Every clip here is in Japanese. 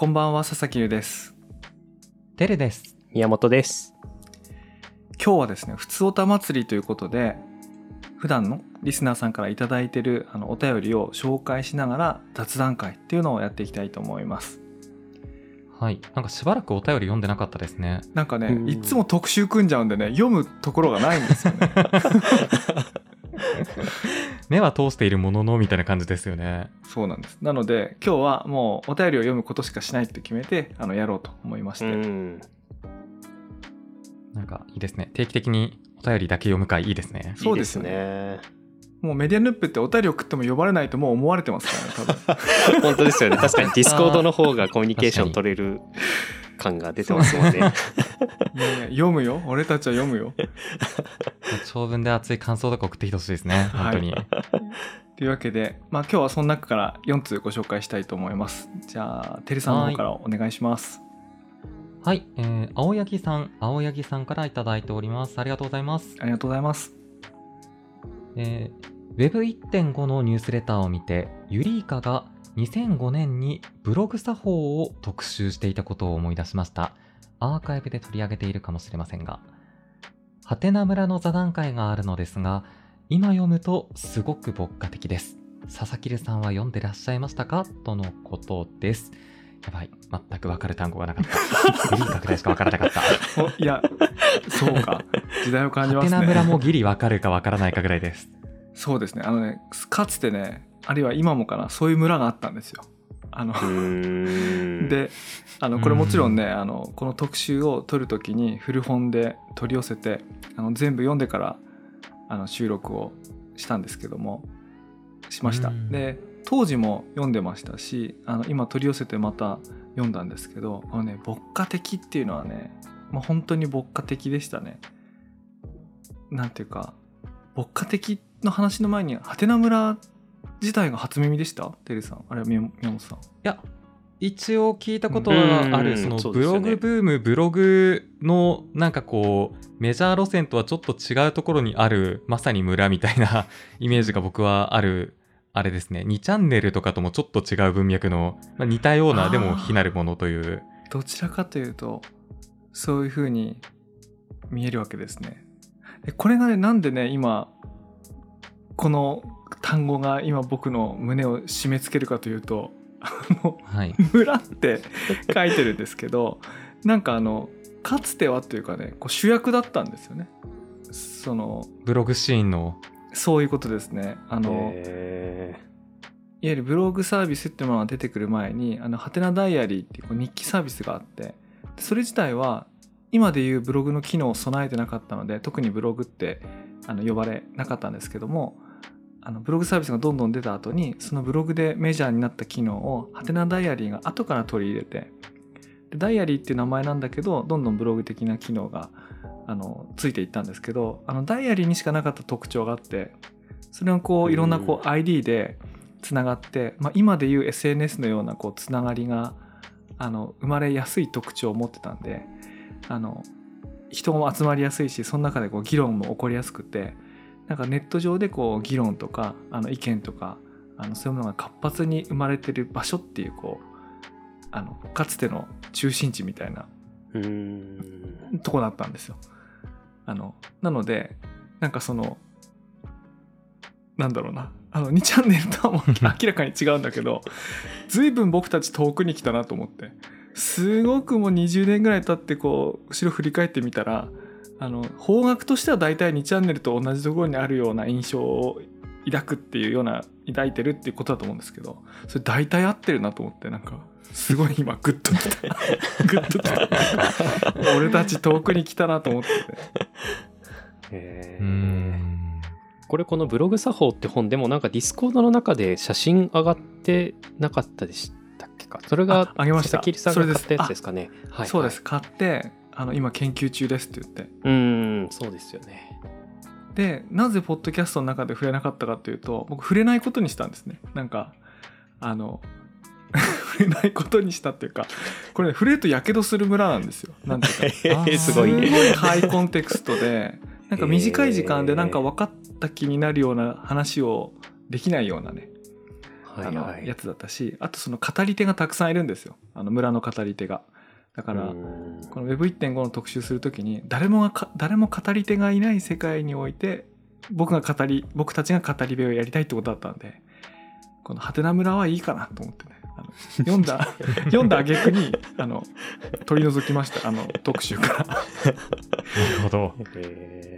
こんばんは佐々木優ですてるです。宮本です。今日はですねふつおた祭りということで普段のリスナーさんから頂いただいてるあのお便りを紹介しながら雑談会っていうのをやっていきたいと思いますはい。なんかしばらくお便り読んでなかったですね。なんかねうんいつも特集組んじゃうんでね読むところがないんですよね 目は通しているもののみたいな感じですよね。そうなんですなので今日はもうお便りを読むことしかしないって決めてあのやろうと思いまして、ん。なんかいいですね。定期的にお便りだけ読む回いですね。そうですよいいね。もうメディアヌップってお便り送っても呼ばれないともう思われてますからね多分 本当ですよね。確かにディスコードの方がコミュニケーション取れる感が出てますもんね。いやいや読むよ俺たちは読むよ 長文で熱い感想とか送ってきてほしいですね。本当に。というわけで、まあ、今日はその中から4通ご紹介したいと思いますじゃあてるさんの方からお願いしますはい。えー、青柳さん、青柳さんからいただいております。ありがとうございます。ありがとうございますえー、Web1.5 のニュースレターを見て、ユリイカが2005年にブログ作法を特集していたことを思い出しました。アーカイブで取り上げているかもしれませんが。ハテナ村の座談会があるのですが、今読むとすごく牧歌的です。佐々木さんは読んでらっしゃいましたか？とのことです。やばい。全くわかる単語がなかった。ユリイカぐらいしかわからなかった。おいやそうか時代を感じまハテすナ村もねギリわかるかわからないかぐらいです。そうですねあのねかつてねあるいは今もかなそういう村があったんですよ。あの。であのこれもちろんねあのこの特集を撮るときに古本で取り寄せてあの全部読んでからあの収録をしたんですけどもしました。うん。で当時も読んでましたしあの今取り寄せてまた読んだんですけどこのね牧歌的っていうのはね、まあ、本当に牧歌的でしたね。なんていうか牧歌的の話の前にハテナ村自体が初耳でした？テレさん。あれは宮宮本さん。いや一応聞いたことはある、うんそのブログブームブログのなんかこうメジャー路線とはちょっと違うところにあるまさに村みたいな イメージが僕はあるあれですね。2チャンネルとかともちょっと違う文脈の、まあ、似たようなでも非なるものという。どちらかというとそういう風に見えるわけですね。でこれがねなんでね今この単語が今僕の胸を締め付けるかというとあのはい村って書いてるんですけど なんかあのかつてはというかねこう主役だったんですよね。そのブログシーンのそういうことですね。あの、へいわゆるブログサービスっていうものが出てくる前にあのハテナダイアリーっていうこう日記サービスがあってでそれ自体は今でいうブログの機能を備えてなかったので特にブログってあの呼ばれなかったんですけどもあのブログサービスがどんどん出た後にそのブログでメジャーになった機能をハテナダイアリーが後から取り入れてでダイアリーっていう名前なんだけどどんどんブログ的な機能があのついていったんですけどあのダイアリーにしかなかった特徴があってそれがこういろんなこう ID でつながって、まあ、今でいう SNS のようなこうつながりがあの生まれやすい特徴を持ってたんであの人も集まりやすいしその中でこう議論も起こりやすくてなんかネット上でこう議論とかあの意見とかあのそういうものが活発に生まれてる場所っていうこうあのかつての中心地みたいな。とこだったんですよ。あのなのでなんかそのなんだろうなあの2チャンネルとはもう 明らかに違うんだけど随分僕たち遠くに来たなと思ってすごくもう20年ぐらい経ってこう後ろ振り返ってみたらあの方角としては大体2チャンネルと同じところにあるような印象を抱くっていうような抱いてるっていうことだと思うんですけどそれ大体合ってるなと思ってなんかすごい今グッときた。グッときた。俺たち遠くに来たなと思って。これこのブログ作法って本でもなんかディスコードの中で写真上がってなかったでしたっけか？それがああげました。佐々木さんそれですが買ったやつですかね。はい。そうです。買ってあの今研究中ですって言って。うーんそうですよね。でなぜポッドキャストの中で触れなかったかというと僕触れないことにしたんですね。なんかあの 触れないことにしたっていうかこれね触れるとやけどする村なんですよ。なんていうか。すごい。ねすごい。ハイコンテクストでなんか短い。時間でなんか分かった気になるような話をできない。ようなねあのやつだったしあとその語り手がたくさんい。るんですよあの村の語り手が。だから、うん。この Web1.5 の特集するときに誰もがか誰も語り手がいない世界において僕が語り僕たちが語り部をやりたいってことだったんでこのハテナ村はいいかなと思ってね。あの読んだ 読んだ挙句にあの取り除きました。あの特集から。なるほど。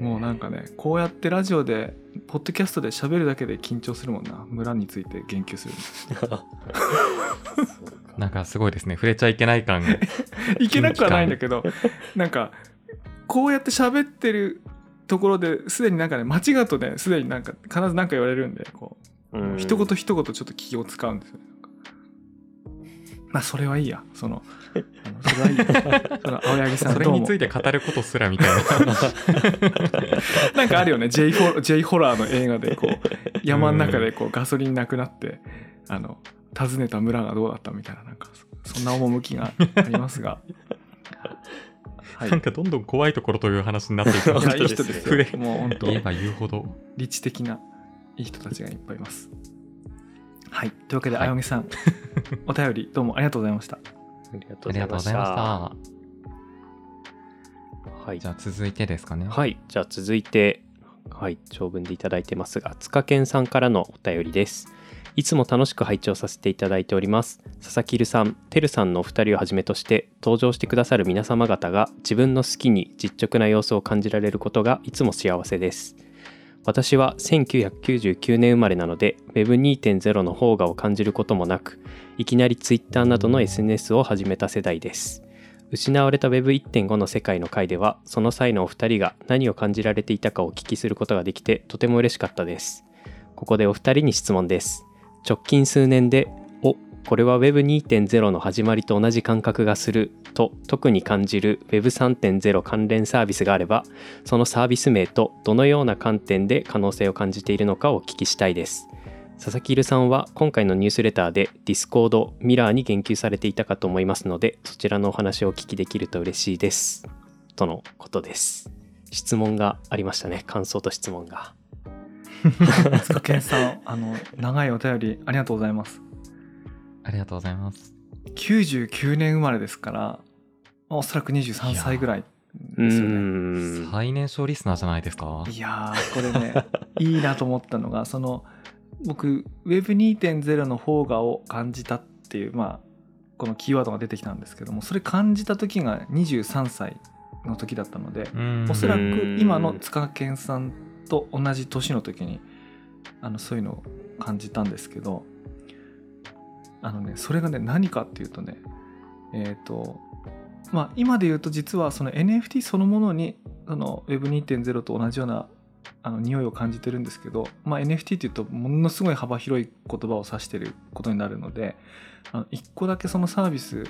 もうなんかねこうやってラジオでポッドキャストで喋るだけで緊張するもんな。村について言及する なんかすごいですね。触れちゃいけない感。が。いけなくはないんだけどなんかこうやって喋ってるところですでになんかね間違うとねすでになんか必ず何か言われるんでこう、うん。一言一言ちょっと気を使うんですよ。まあそれはいいや。そのそれはいいや。その青柳さん それについて語ることすらみたいな。なんかあるよね。J ホ J ホラーの映画でこう山の中でこうガソリンなくなってあの訪ねた村がどうだったみたいななんかそそんな趣がありますが。はい。なんかどんどん怖いところという話になっていくいやいですね。人ですよ。もう本当。言えば言うほど。理知的ないい人たちがいっぱいいます。はい。というわけではい。あよみさん お便りどうもありがとうございました。ありがとうございまし。ざいましたた。はい。じゃあ続いてですかね。はい、じゃあ続いて、はい、長文でいただいてますが、塚健さんからのお便りです。いつも楽しく拝聴させていただいております。佐々木るさん、てるさんのお二人をはじめとして、登場してくださる皆様方が自分の好きに実直な様子を感じられることがいつも幸せです。私は1999年生まれなので Web2.0 の方がを感じることもなくいきなり Twitter などの SNS を始めた世代です失われた Web1.5 の世界の回ではその際のお二人が何を感じられていたかをお聞きすることができてとても嬉しかったですここでお二人に質問です直近数年でおこれは Web2.0 の始まりと同じ感覚がすると特に感じる Web3.0 関連サービスがあればそのサービス名とどのような観点で可能性を感じているのかをお聞きしたいです。佐々木いるさんは今回のニュースレターで Discord ミラーに言及されていたかと思いますのでそちらのお話をお聞きできると嬉しいです。とのことです。質問がありましたね。感想と質問が。塚健さんあの長いお便りありがとうございます。ありがとうございます。99年生まれですから、まあおそらく23歳ぐらいですよね。ん。最年少リスナーじゃないですか。いやーこれね いいなと思ったのがその僕 Web2.0 の方がを感じたっていうまあこのキーワードが出てきたんですけどもそれ感じた時が23歳の時だったのでうん。おそらくうん。今の塚健さんと同じ年の時にあのそういうのを感じたんですけどあのねそれがね何かっていうとねえっ、とまあ今で言うと実はその NFT そのものにその Web2.0 と同じようなあの匂いを感じてるんですけど、まあ、NFT っていうとものすごい幅広い言葉を指してることになるのであの1個だけそのサービス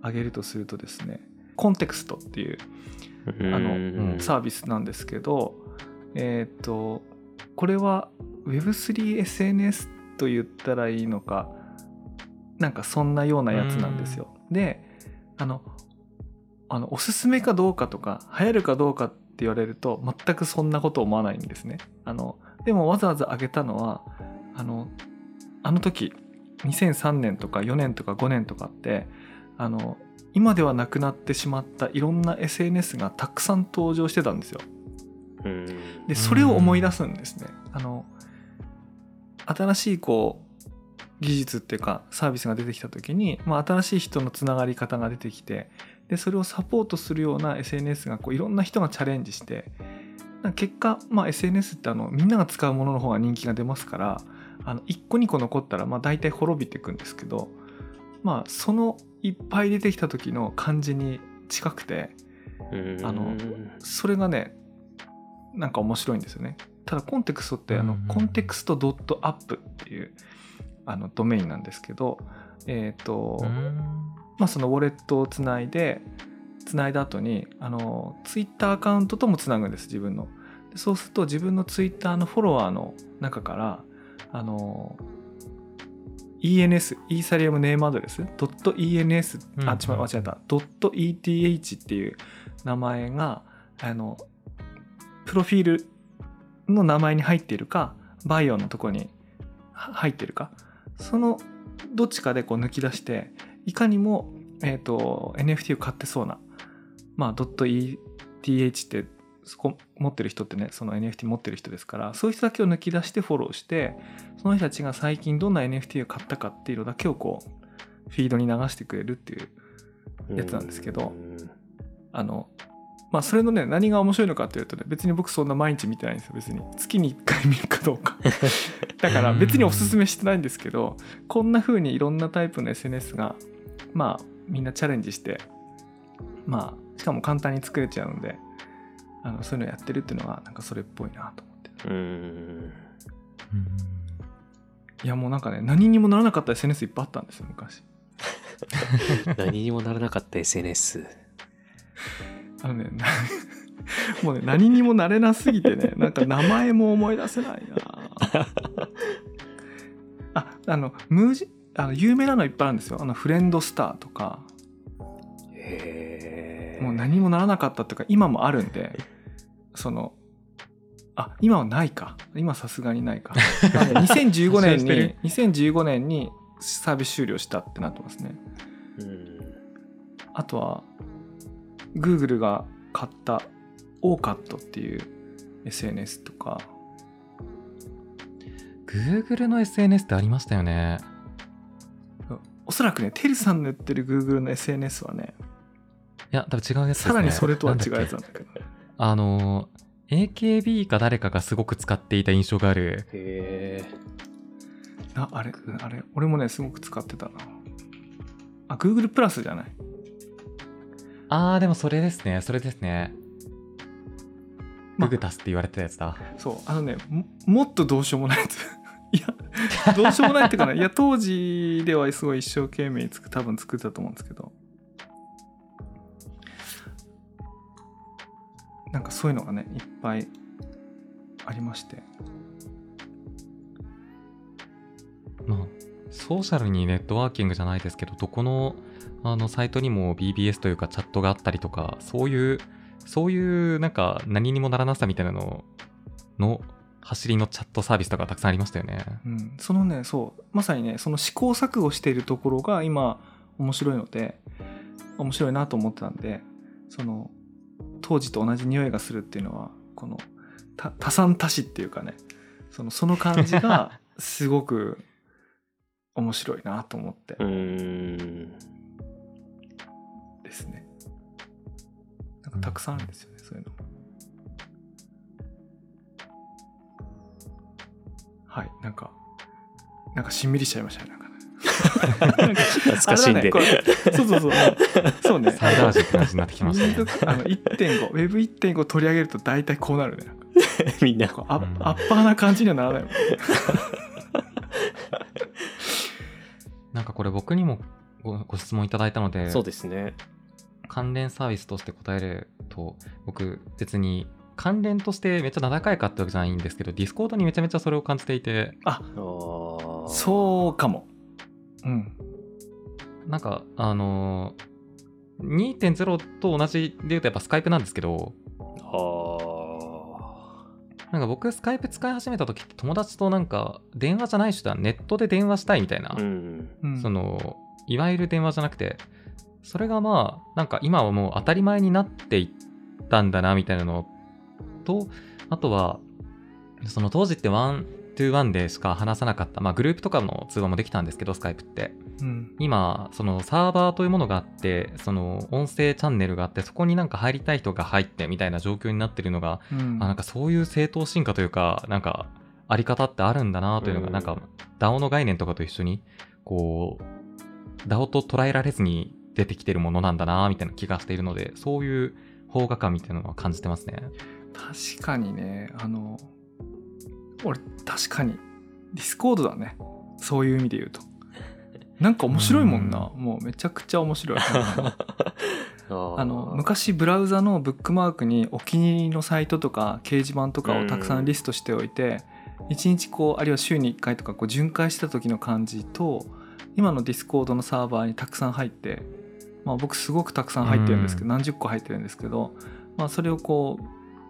挙げるとするとですねコンテクストっていうあのうんサービスなんですけど、えっ、とこれは Web3SNS と言ったらいいのかなんかそんなようなやつなんですよ。であのあのおすすめかどうかとか流行るかどうかって言われると全くそんなこと思わないんですね。あのでもわざわざ挙げたのはあのあの時2003年とか4年とか5年とかってあの今ではなくなってしまったいろんな SNS がたくさん登場してたんですよ。うんでそれを思い出すんですね。あの新しいこう技術っていうかサービスが出てきた時に、まあ、新しい人のつながり方が出てきてでそれをサポートするような SNS がこういろんな人がチャレンジして結果、まあ、SNS ってあのみんなが使うものの方が人気が出ますからあの1個2個残ったらまあ大体滅びていくんですけど、まあ、そのいっぱい出てきた時の感じに近くてあのそれがねなんか面白いんですよね。ただ Context ってあの Context dot app っていうあのドメインなんですけどえっ、と、うん。まあそのウォレットをつないでつないだ後にあのツイッターアカウントともつなぐんです自分の。でそうすると自分のツイッターのフォロワーの中からあの ENS イーサリアムネームアドレス .ENS あ違う間違えた .ETH っていう名前があのプロフィールの名前に入っているかバイオのとこには入ってるかそのどっちかでこう抜き出していかにも、えー、と NFT を買ってそうな、まあ、.eth ってそこ持ってる人ってねその NFT 持ってる人ですからそういう人だけを抜き出してフォローしてその人たちが最近どんな NFT を買ったかっていうのだけをこうフィードに流してくれるっていうやつなんですけどうん。あのまあそれのね何が面白いのかっていうとね別に僕そんな毎日見てないんですよ別に。月に1回見るかどうか。だから別におすすめしてないんですけどこんな風にいろんなタイプの SNS がまあみんなチャレンジしてまあしかも簡単に作れちゃうんであのそういうのやってるっていうのはなんかそれっぽいなと思って。うん。いやもうなんかね何にもならなかった SNS いっぱいあったんですよ昔。何にもならなかった SNS あのねな もうね何にもなれなすぎてね なんか名前も思い出せないな。ああのムージあの有名なのいっぱいあるんですよ。あのフレンドスターとか。もう何もならなかったっていうか今もあるんでそのあ今はないか。今さすがにないか。あの 2015年に2015年にサービス終了したってなってますね。うん。あとは Google が買った OCAT っていう SNS とか Google の SNS ってありましたよね。おそらくねテルさんの言ってる Google の SNS はねいや、多分違うやつですね。さらにそれとは違うやつなんんだけ？どあのー、AKB か誰かがすごく使っていた印象がある。へえなあれあれ俺もねすごく使ってたなあ Google プラスじゃない？あー、でもそれですね。それですね。まあググタスって言われてたやつだ。そうあのねももっとどうしようもないやつ いやどうしようもないっていうかねいや当時ではすごい一生懸命つく多分作ってたと思うんですけどなんかそういうのがねいっぱいありましてソーシャルにネットワーキングじゃないですけど、どこのあのサイトにも BBS というかチャットがあったりとか、そういう、そういうなんか何にもならなさみたいなのの走りのチャットサービスとかたくさんありましたよね。うん、そのねそうまさにねその試行錯誤しているところが今面白いので面白いなと思ってたんでその当時と同じ匂いがするっていうのはこの多産多死っていうかねそのその感じがすごく面白いなと思って。うん。ですね。なんかたくさんあるんですよねそういうの。はいなんかなんかしんみりしちゃいましたねなんかね。懐かしいんで、ねそうそうそう。そうね。サイダージって感じになってきましたね。あの 1.5Web1.5 取り上げると大体こうなるねなんか。みんな。こうアッうんアッパーな感じにはならないもん。ねなんかこれ僕にもごご質問いただいたので、そうですね。関連サービスとして答えると、僕別に関連としてめっちゃ名高いかってわけじゃないんですけど、ディスコードにめちゃめちゃそれを感じていて、あ。そうかも。うん。なんか、あのー2.0と同じで言うとやっぱスカイプなんですけど、あなんか僕スカイプ使い始めた時って友達となんか電話じゃない手段、ネットで電話したいみたいな、ーうん。うん。その、いわゆる電話じゃなくて、それがまあ、なんか今はもう当たり前になっていったんだなみたいなのと、あとは、その当時って one, to one でしか話さなかった、まあグループとかの通話もできたんですけど、スカイプって。うん。今、そのサーバーというものがあって、その音声チャンネルがあって、そこになんか入りたい人が入ってみたいな状況になってるのが、うん。あなんかそういう正統進化というか、なんかあり方ってあるんだなというのが、うん。なんか DAO の概念とかと一緒に、こう、DAO と捉えられずに出てきてるものなんだなみたいな気がしているので、そういう萌芽感みたいなのは感じてますね。確かにねあの俺確かにディスコードだね。そういう意味で言うとなんか面白いもんな。もうめちゃくちゃ面白い。あの昔ブラウザのブックマークにお気に入りのサイトとか掲示板とかをたくさんリストしておいて1日こうあるいは週に1回とかこう巡回した時の感じと今のディスコードのサーバーにたくさん入って、まあ、僕すごくたくさん入ってるんですけどうん。何十個入ってるんですけど、まあ、それをこう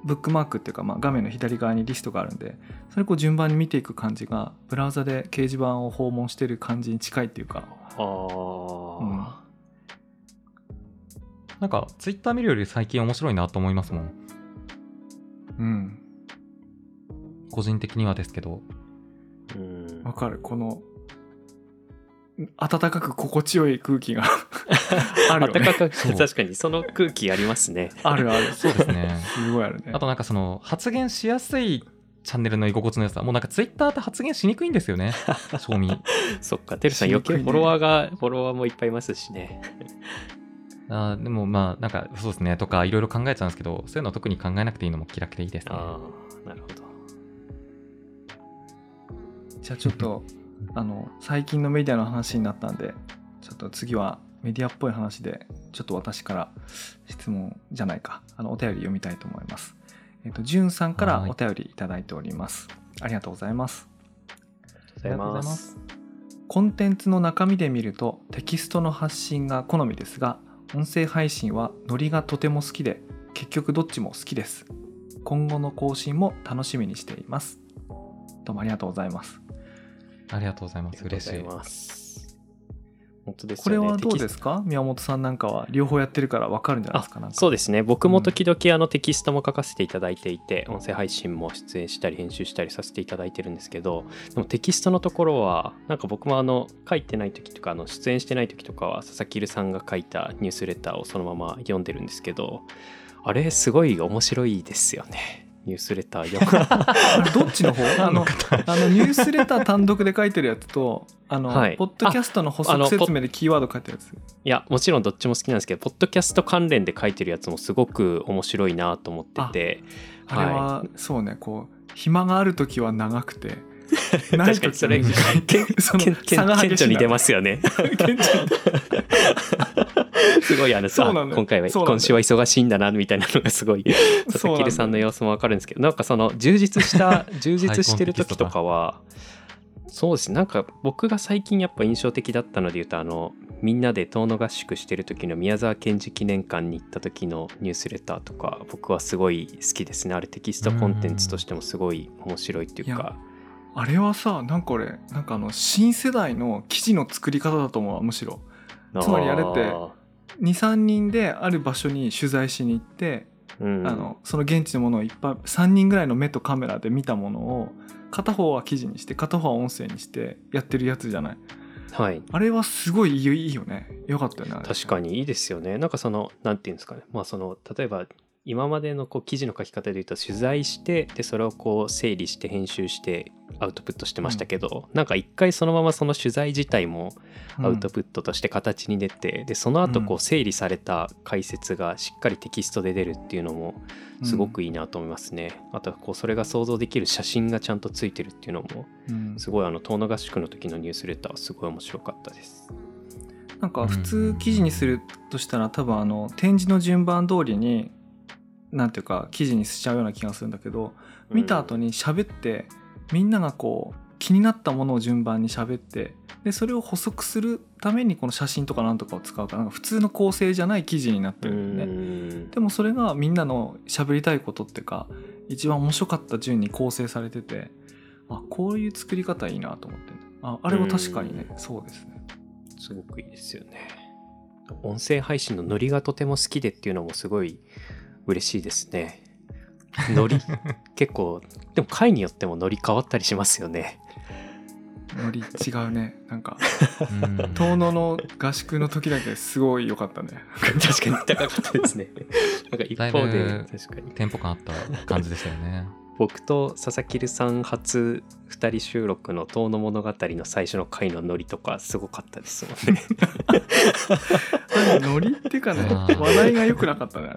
ブックマークっていうか、まあ、画面の左側にリストがあるんでそれこう順番に見ていく感じがブラウザで掲示板を訪問してる感じに近いっていうか、あー。うん。なんか、ツイッター見るより最近面白いなと思いますもん。うん、個人的にはですけど。うん。わかる。この暖かく心地よい空気が あるよね暖かく確かにその空気ありますね。あるあるそうですね。すごいあるねあとなんかその、発言しやすいチャンネルの居心地の良さ。もうなんかツイッターって発言しにくいんですよね。賞味。そっか、てるさん余計フォロワーが、フォロワーもいっぱいいますしね。あーでもまあ、なんかそうですね。とかいろいろ考えちゃうんですけど、そういうの特に考えなくていいのも気楽でいいですね。ああ、なるほど。じゃあちょっとあの最近のメディアの話になったんでちょっと次はメディアっぽい話でちょっと私から質問じゃないかあのお便り読みたいと思います。えっ、とじゅんさんからはいお便りいただいております。ありがとうございます。ありがとうございます。コンテンツの中身で見るとテキストの発信が好みですが音声配信はノリがとても好きで結局どっちも好きです今後の更新も楽しみにしていますどうもありがとうございますありがとうございます。嬉しい。本当ですこれ。はどうですか？宮本さんなんかは両方やってるから分かるんじゃないですか？そうですね。僕も時々あのテキストも書かせていただいていて音声配信も出演したり編集したりさせていただいてるんですけどでもテキストのところはなんか僕もあの書いてない時とかあの出演してない時とかは佐々木留さんが書いたニュースレターをそのまま読んでるんですけどあれすごい面白いですよねニュースレター読む。どっちの方？あのあのニュースレター単独で書いてるやつとあの、はい。ポッドキャストの補足説明でキーワード書いてるやつ。いやもちろんどっちも好きなんですけどポッドキャスト関連で書いてるやつもすごく面白いなと思ってて。あれは、そうねこう暇がある時は長くてない 確かにそれそ顕著に出ますよね。顕著にすごいあのさそうなんだよ。今回はそうなんだよ。今週は忙しいんだなみたいなのがすごい佐々木留さんの様子もわかるんですけどなんかその充実した 充実してる時とかはそうですね。なんか僕が最近やっぱ印象的だったので言うとあのみんなで遠野合宿してる時の宮沢賢治記念館に行った時のニュースレターとか僕はすごい好きですね。あれテキストコンテンツとしてもすごい面白いっていうか。あれはさなんか俺なんかあの新世代の記事の作り方だと思うわむしろ。つまりあれってー23人である場所に取材しに行って、うん。あのその現地のものをいっぱい3人ぐらいの目とカメラで見たものを片方は記事にして片方は音声にしてやってるやつじゃない。はい。あれはすごいいいよね。よかったよね確かにいいですよね。なんかそのなんていうんですかね。まあその例えば今までのこう記事の書き方で言うと取材してでそれをこう整理して編集してアウトプットしてましたけど、なんか一回そのままその取材自体もアウトプットとして形に出て、でその後こうう整理された解説がしっかりテキストで出るっていうのもすごくいいなと思いますね、あとはこうそれが想像できる写真がちゃんとついてるっていうのもうん。すごいあの遠野合宿の時のニュースレターはすごい面白かったです。なんか普通記事にするとしたら多分あの展示の順番通りになんていうか記事にしちゃうような気がするんだけど見た後に喋ってみんながこう気になったものを順番に喋ってでそれを補足するためにこの写真とかなんとかを使うからなんか普通の構成じゃない記事になってうるんだよね。んでもそれがみんなの喋りたいことっていうか一番面白かった順に構成されててあこういう作り方いいなと思ってねああれは確かにねそうですね。すごくいいですよね。音声配信のノリがとても好きでっていうのもすごい嬉しいですね。ノリ 結構でも回によってもノリ変わったりしますよね。ノリ違うねなんかうん遠野の合宿の時だけすごい良かったね。確かに高かったですね。なんか一方でぶ確かにテンポ感あった感じでしたよね。僕と佐々木留さん初2人収録の「遠野物語」の最初の回のノリとかすごかったですもんね。ノリっていうかね話題が良くなかったね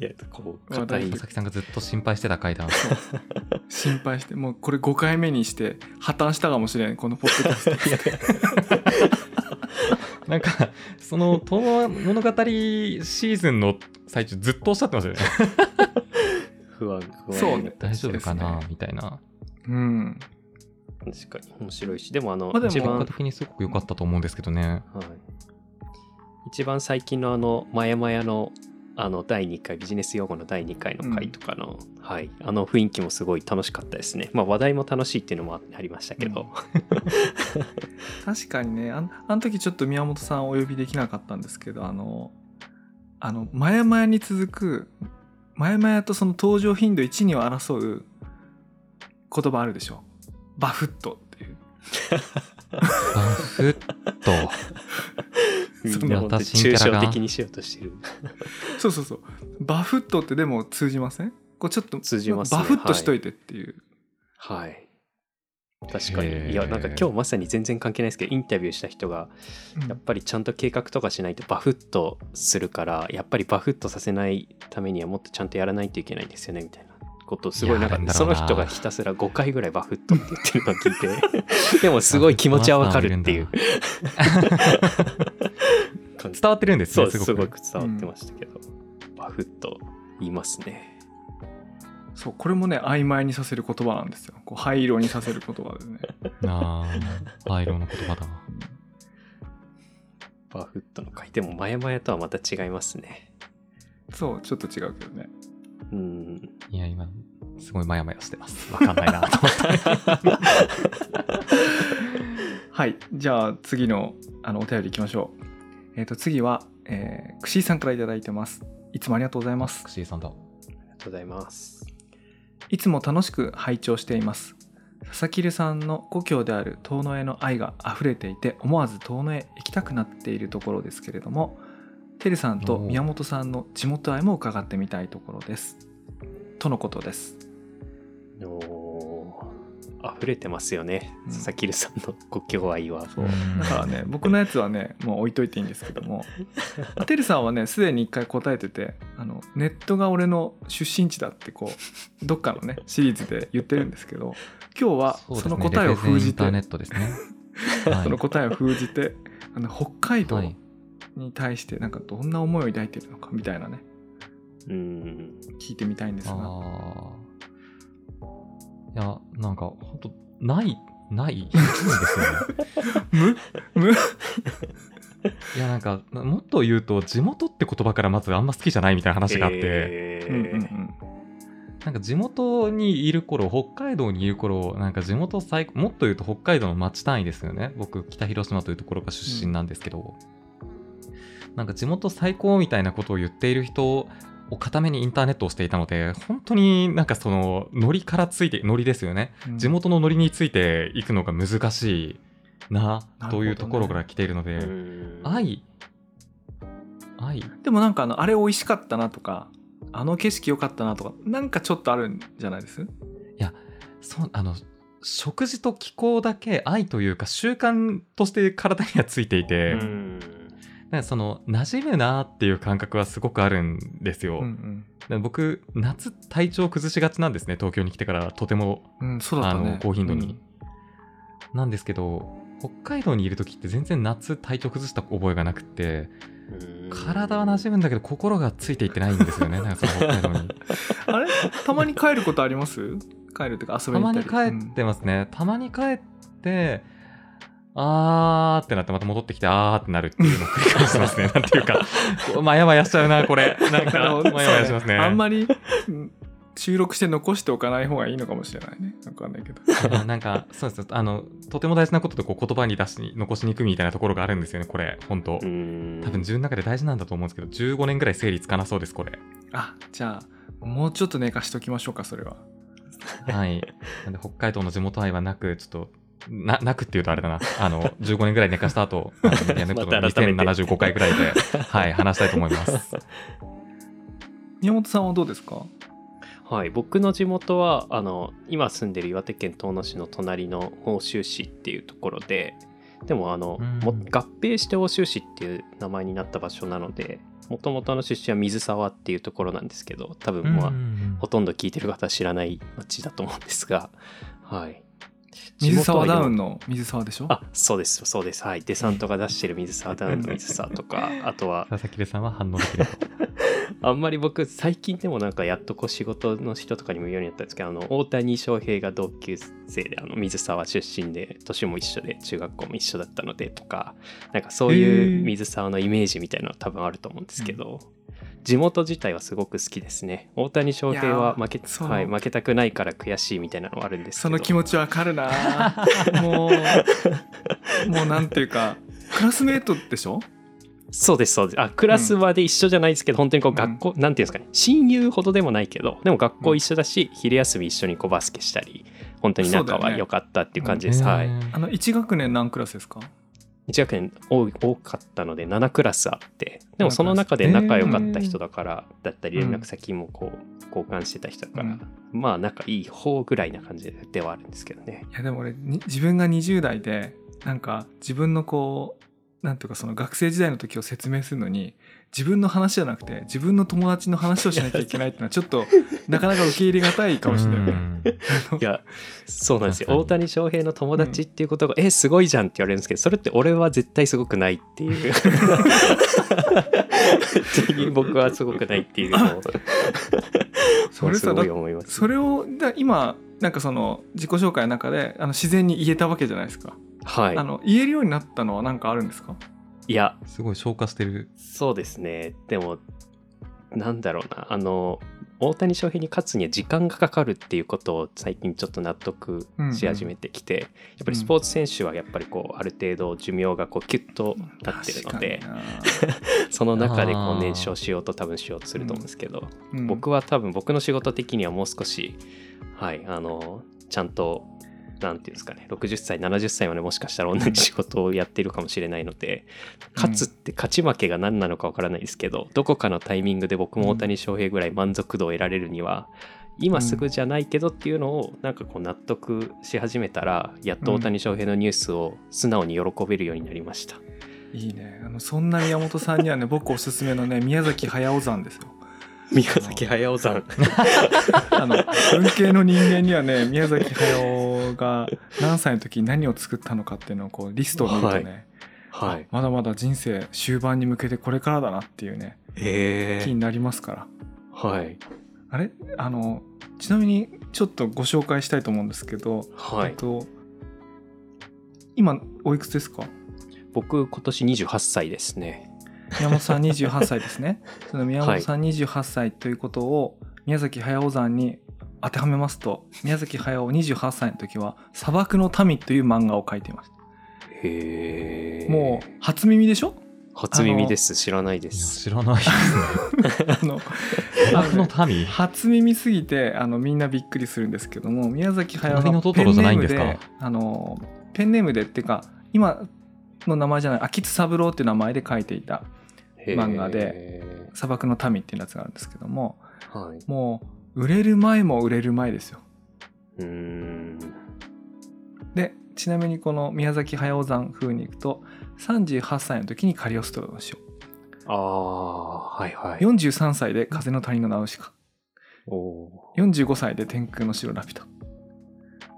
いやこう佐々木さんがずっと心配してた回だ。心配してもうこれ5回目にして破綻したかもしれんこのポッドキャストなんか、その、東亜物語シーズンの最中ずっとおっしゃってましたよね。不安不安。そうね大丈夫かな？みたいな。うん。確かに。面白いし。でもあの、まあ一番的にすごく良かったと思うんですけどね。はい、一番最近のあの「まやまや」のあの第2回ビジネス用語の第2回の回とかの、はい。あの雰囲気もすごい楽しかったですね。まあ話題も楽しいっていうのもありましたけど、確かにね。あんあの時ちょっと宮本さんお呼びできなかったんですけどあのあの前々に続く前々とその登場頻度1、2を争う言葉あるでしょ？バフットっていう。バフッと。みそのんな抽象的にしようとしてる。そうそうそう。バフットってでも通じません？こうちょっと通じますね。バフッとしといてっていう、はい確かに。いやなんか今日まさに全然関係ないですけどインタビューした人がうん。やっぱりちゃんと計画とかしないとバフッとするからやっぱりバフッとさせないためにはもっとちゃんとやらないといけないんですよねみたいなことをすごいなんかその人がひたすら5回ぐらいバフッとって言ってるのを聞いてでもすごい気持ちはわかるっていう。伝わってるんですね、そうですすごく。ごく伝わってましたけど、バフッと言いますねそうこれもね曖昧にさせる言葉なんですよ。こう灰色にさせる言葉ですね。ああ、灰色の言葉だ。バフッとの回でも前々とはまた違いますね。そうちょっと違うけどね。うん。いや、今、すごいマヤマヤしてます。わかんないなと思って。はいじゃあ次のあのお便りいきましょう。えっ、と次は、えー、くしーさんから頂いてます。いつもありがとうございます。クシーさんだ。ありがとうございますいつも楽しく拝聴しています。佐々木留さんの故郷である遠野への愛が溢れていて思わず遠野へ行きたくなっているところですけれどもてるさんと宮本さんの地元愛も伺ってみたいところです。とのことです溢れてますよね、うん。佐々木留さんの故郷愛は。そう。うん。だからね僕のやつはねもう置いといていいんですけども てるさんはねすでに一回答えててあのネットが俺の出身地だってこうどっかのねシリーズで言ってるんですけど今日はその答えを封じてレフェゼンインターネットですね。はい。その答えを封じてあの北海道はい。に対してなんかどんな思いを抱いてるのかみたいなね。うん。聞いてみたいんですが。いや、なんか、ほんと、ない、ない。ですよね。むむいや、なんか、もっと言うと、地元って言葉からまずあんま好きじゃないみたいな話があって、えー。うんうんうんなんか地元にいる頃、北海道にいる頃、なんか地元最高、もっと言うと北海道の町単位ですよね。僕、北広島というところが出身なんですけど、なんか地元最高みたいなことを言っている人を固めにインターネットをしていたので、本当になんかその、ノリからついて、ノリですよね。うん。地元のノリについていくのが難しいなね。というところから来ているので、うん愛。愛。でもなんかあのあれ美味しかったなとかあの景色良かったなとかなんかちょっとあるんじゃないです？そうあの食事と気候だけ愛というか習慣として体にはついていて、うんなんかその馴染むなっていう感覚はすごくあるんですよ、うんで僕夏体調崩しがちなんですね東京に来てからとてもうん、うん、そうだね。あの高頻度に、なんですけど北海道にいる時って全然夏体調崩した覚えがなくって体は馴染むんだけど心がついていってないんですよねなんかその北海道に。う んあれ？たまに帰ることあります？帰るっていうか遊びたまに行ったり。に帰ってますね、たまに帰ってあーってなってまた戻ってきてあーってなるっていうのを繰り返しますね。なんていうか。まやまやしちゃうなこれ。なんかまやまやしますね。あんまりうん収録して残しておかない方がいいのかもしれないね。わかんないけど。なんかそうですあのとても大事なこととこう言葉に出しに残しにくいみたいなところがあるんですよねこれ。本当。うん。多分自分の中で大事なんだと思うんですけど15年ぐらい整理つかなそうですこれ。あじゃあもうちょっと寝かしときましょうかそれは。はい。なんで北海道の地元愛はなくちょっとななくっていうとあれだな。あの 15年ぐらい寝かした後あのメディアネットの また改めて。2075回ぐらいではい話したいと思います。宮本さんはどうですか？はい、僕の地元はあの今住んでる岩手県遠野市の隣の奥州市っていうところででもあの、うん。も合併して奥州市っていう名前になった場所なのでもともとの出身は水沢っていうところなんですけど多分まあ、ほとんど聞いてる方は知らない町だと思うんですがはい水沢ダウンのの水沢でしょ？あそうですそうです。はい。デサントが出してる水沢ダウンの水沢とか あとは。佐々木さんは反応でき あんまり僕最近でもなんかやっとこう仕事の人とかにも言うようになったんですけどあの大谷翔平が同級生であの水沢出身で年も一緒で中学校も一緒だったのでとかなんかそういう水沢のイメージみたいなの多分あると思うんですけど、地元自体はすごく好きですね。大谷翔平は負け,、はい、負けたくないから悔しいみたいなのはあるんですけど。その気持ちわかるな。もうもうなんていうかクラスメートでしょ？そうですそうです。あクラスまで一緒じゃないですけど、本当にこう学校、なんていうんですかね。親友ほどでもないけどでも学校一緒だし、昼休み一緒にこうバスケしたり本当に仲は良かったっていう感じです、はい。あの1学年何クラスですか？1学年多かったので7クラスあってでもその中で仲良かった人だから、だったり連絡先もこう交換してた人だから、うん。まあ仲いい方ぐらいな感じではあるんですけどね。いやでも俺に自分が20代でなんか自分のこうなんていうかその学生時代の時を説明するのに自分の話じゃなくて自分の友達の話をしなきゃいけないっていうのはちょっとなかなか受け入れがたいかもしれない。ね。いやそうなんですよ。大谷翔平の友達っていうことが、えすごいじゃんって言われるんですけどそれって俺は絶対すごくないっていう。僕はすごくないっていうのを。それさそれをだ今なんかその自己紹介の中であの自然に言えたわけじゃないですか、はい。あの言えるようになったのは何かあるんですか？いや。すごい消化してる。そうですね。でもなんだろうな。あの大谷翔平に勝つには時間がかかるっていうことを最近ちょっと納得し始めてきて、やっぱりスポーツ選手はやっぱりこうある程度寿命がこうキュッとなってるので その中でこう燃焼しようと多分しようとすると思うんですけど、になうん。僕は多分僕の仕事的にはもう少しはいあのちゃんとなんていうんですかね。60歳70歳までもしかしたら同じ仕事をやっているかもしれないので勝つって勝ち負けが何なのかわからないですけどどこかのタイミングで僕も大谷翔平ぐらい満足度を得られるには今すぐじゃないけどっていうのをなんかこう納得し始めたらやっと大谷翔平のニュースを素直に喜べるようになりました。いいね。あのそんな宮本さんにはね 僕おすすめのね宮崎駿山ですよ。宮崎駿さんあの 文系の人間にはね宮崎駿が何歳の時に何を作ったのかっていうのをこうリストを見るとね、はい。まだまだ人生終盤に向けてこれからだなっていうねへえ。気になりますから。はい。あれ？あのちなみにちょっとご紹介したいと思うんですけど、はい。えっと今おいくつですか？僕今年28歳ですね。宮本さん28歳ですね。その宮本さん28歳ということを宮崎駿山に当てはめますと宮崎駿28歳の時は「砂漠の民」という漫画を描いていましへえ。たもう初耳でしょ？初耳です。知らないです。知らないですね。あの砂漠の民？初耳すぎてあのみんなびっくりするんですけども宮崎駿がトトロじゃないんですか？ペンネームであのペンネームでっていうか今の名前じゃない秋津三郎っていう名前で書いていた漫画で「砂漠の民」っていうやつがあるんですけどもはい。もう売れる前も売れる前ですよ。うーん。でちなみにこの宮崎駿山風にいくと38歳の時にカリオストロの死をああはいはい。43歳で風の谷のナウシカ。おお45歳で天空の城ラピュタ。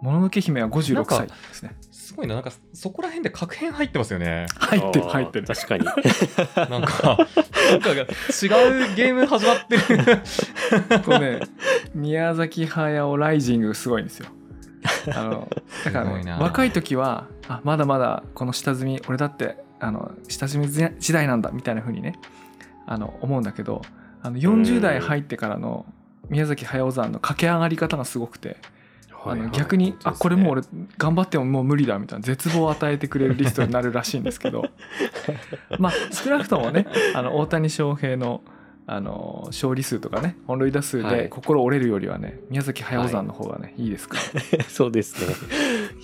もののけ姫は56歳ですねすごいな、なんかそこら辺で確変入ってますよね。入ってる入ってる。確かに。なんか、なんかが違うゲーム始まってる。これね宮崎駿ライジングすごいんですよ。あのだから、ね、若い時はあまだまだこの下積み俺だってあの下積み時代なんだみたいな風にねあの思うんだけどあの40代入ってからの宮崎駿山の駆け上がり方がすごくてあの逆に、あこれもう俺頑張ってももう無理だみたいな絶望を与えてくれるリストになるらしいんですけど。まあ少なくともねあの大谷翔平のあの勝利数とかね本塁打数はい。で心折れるよりはね宮崎駿山の方がね、い、いですか？ら そうですね。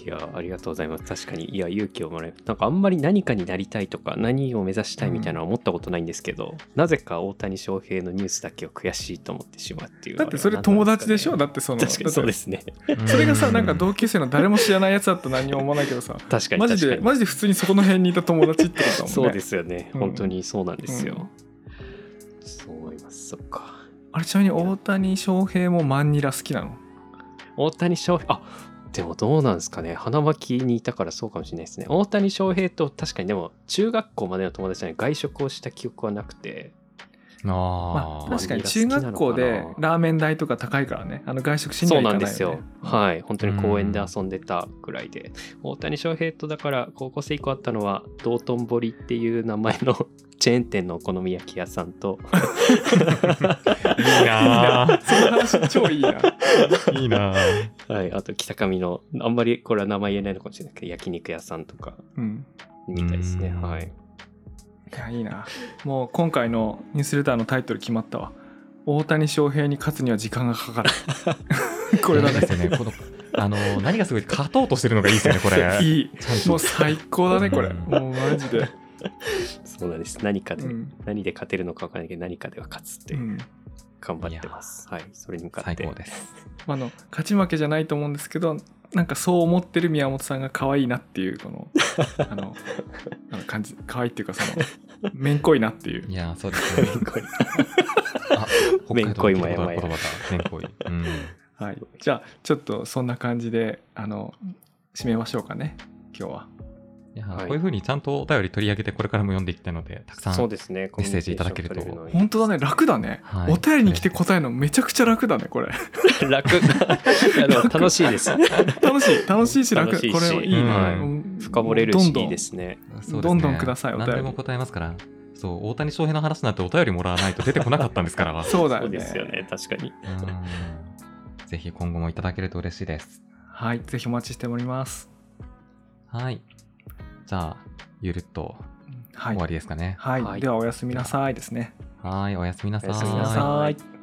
いやありがとうございます。確かにいや勇気をもらえるなんかあんまり何かになりたいとか何を目指したいみたいなのは思ったことないんですけど、なぜか大谷翔平のニュースだけを悔しいと思ってしまうっていうだってそれ友達でしょ？だだってその確かにそうですね。それがさなんか同級生の誰も知らないやつだったら何も思わないけどさ確かにマジでマジで普通にそこの辺にいた友達ってことだもんね。そうですよね、うん。本当にそうなんですよ、そう思いますそっか。あれちなみに大谷翔平もマンニラ好きなの？大谷翔平あでもどうなんですかね。花巻にいたからそうかもしれないですね。大谷翔平と確かにでも中学校までの友達に外食をした記憶はなくて。あまああ、確かに中学校でラーメン代とか高いからね。あの外食しにそうは行かないよ、ね、なんですよ。はい。本当に公園で遊んでたぐらいで。大谷翔平とだから高校生以降あったのは、道頓堀っていう名前のチェーン店のお好み焼き屋さんと。いいなぁ。その話超いいな。いいなぁ。はい、あと北上のあんまりこれは名前言えないのかもしれないけど焼肉屋さんとか。うん。みたいですね。うん。はい。いやいいな。もう今回のニュースレターのタイトル決まったわ。大谷翔平に勝つには時間がかかる。これだね。いいですよね。この、あの、何がすごい、勝とうとしてるのがいいですよね、これ。いい。もう最高だねこれ。うん。もうマジで、そうなんです。何かで、うん。何で勝てるのか分からないけど何かでは勝つってうん。頑張ってます、はい。それに向かっ最て高です。あの勝ち負けじゃないと思うんですけどなんかそう思ってる宮本さんが可愛いなっていうこの あのあの感じ可愛いっていうかそのめんこいなっていう。いやー、そうですね。これ あ、めんこいもやまや言葉だ。めんこい。うん。はい。じゃあちょっとそんな感じであの締めましょうかね。今日はいやー、はい。こういう風にちゃんとお便り取り上げて、これからも読んでいきたいので、たくさん。そうですね。メッセージいただけると。本当だね。楽だね、はい。お便りに来て答えるのめちゃくちゃ楽だねこれ。楽。楽しいです。楽しい。楽しいし楽。楽しいし。これはいい、うん。うん。深掘れるしいいですね。そうですねどんどんくださいお便り。何でも答えますから。そう、大谷翔平の話なんてお便りもらわないと出てこなかったんですから。そ うそうだよね。ですよね。確かに。うん。ぜひ今後もいただけると嬉しいです。はい。ぜひお待ちしております。はい。じゃあ、ゆるっとはい。終わりですかね。はい、はい。ではおやすみなさいですね。はい、おやすみなさおやすみおやすみなはさい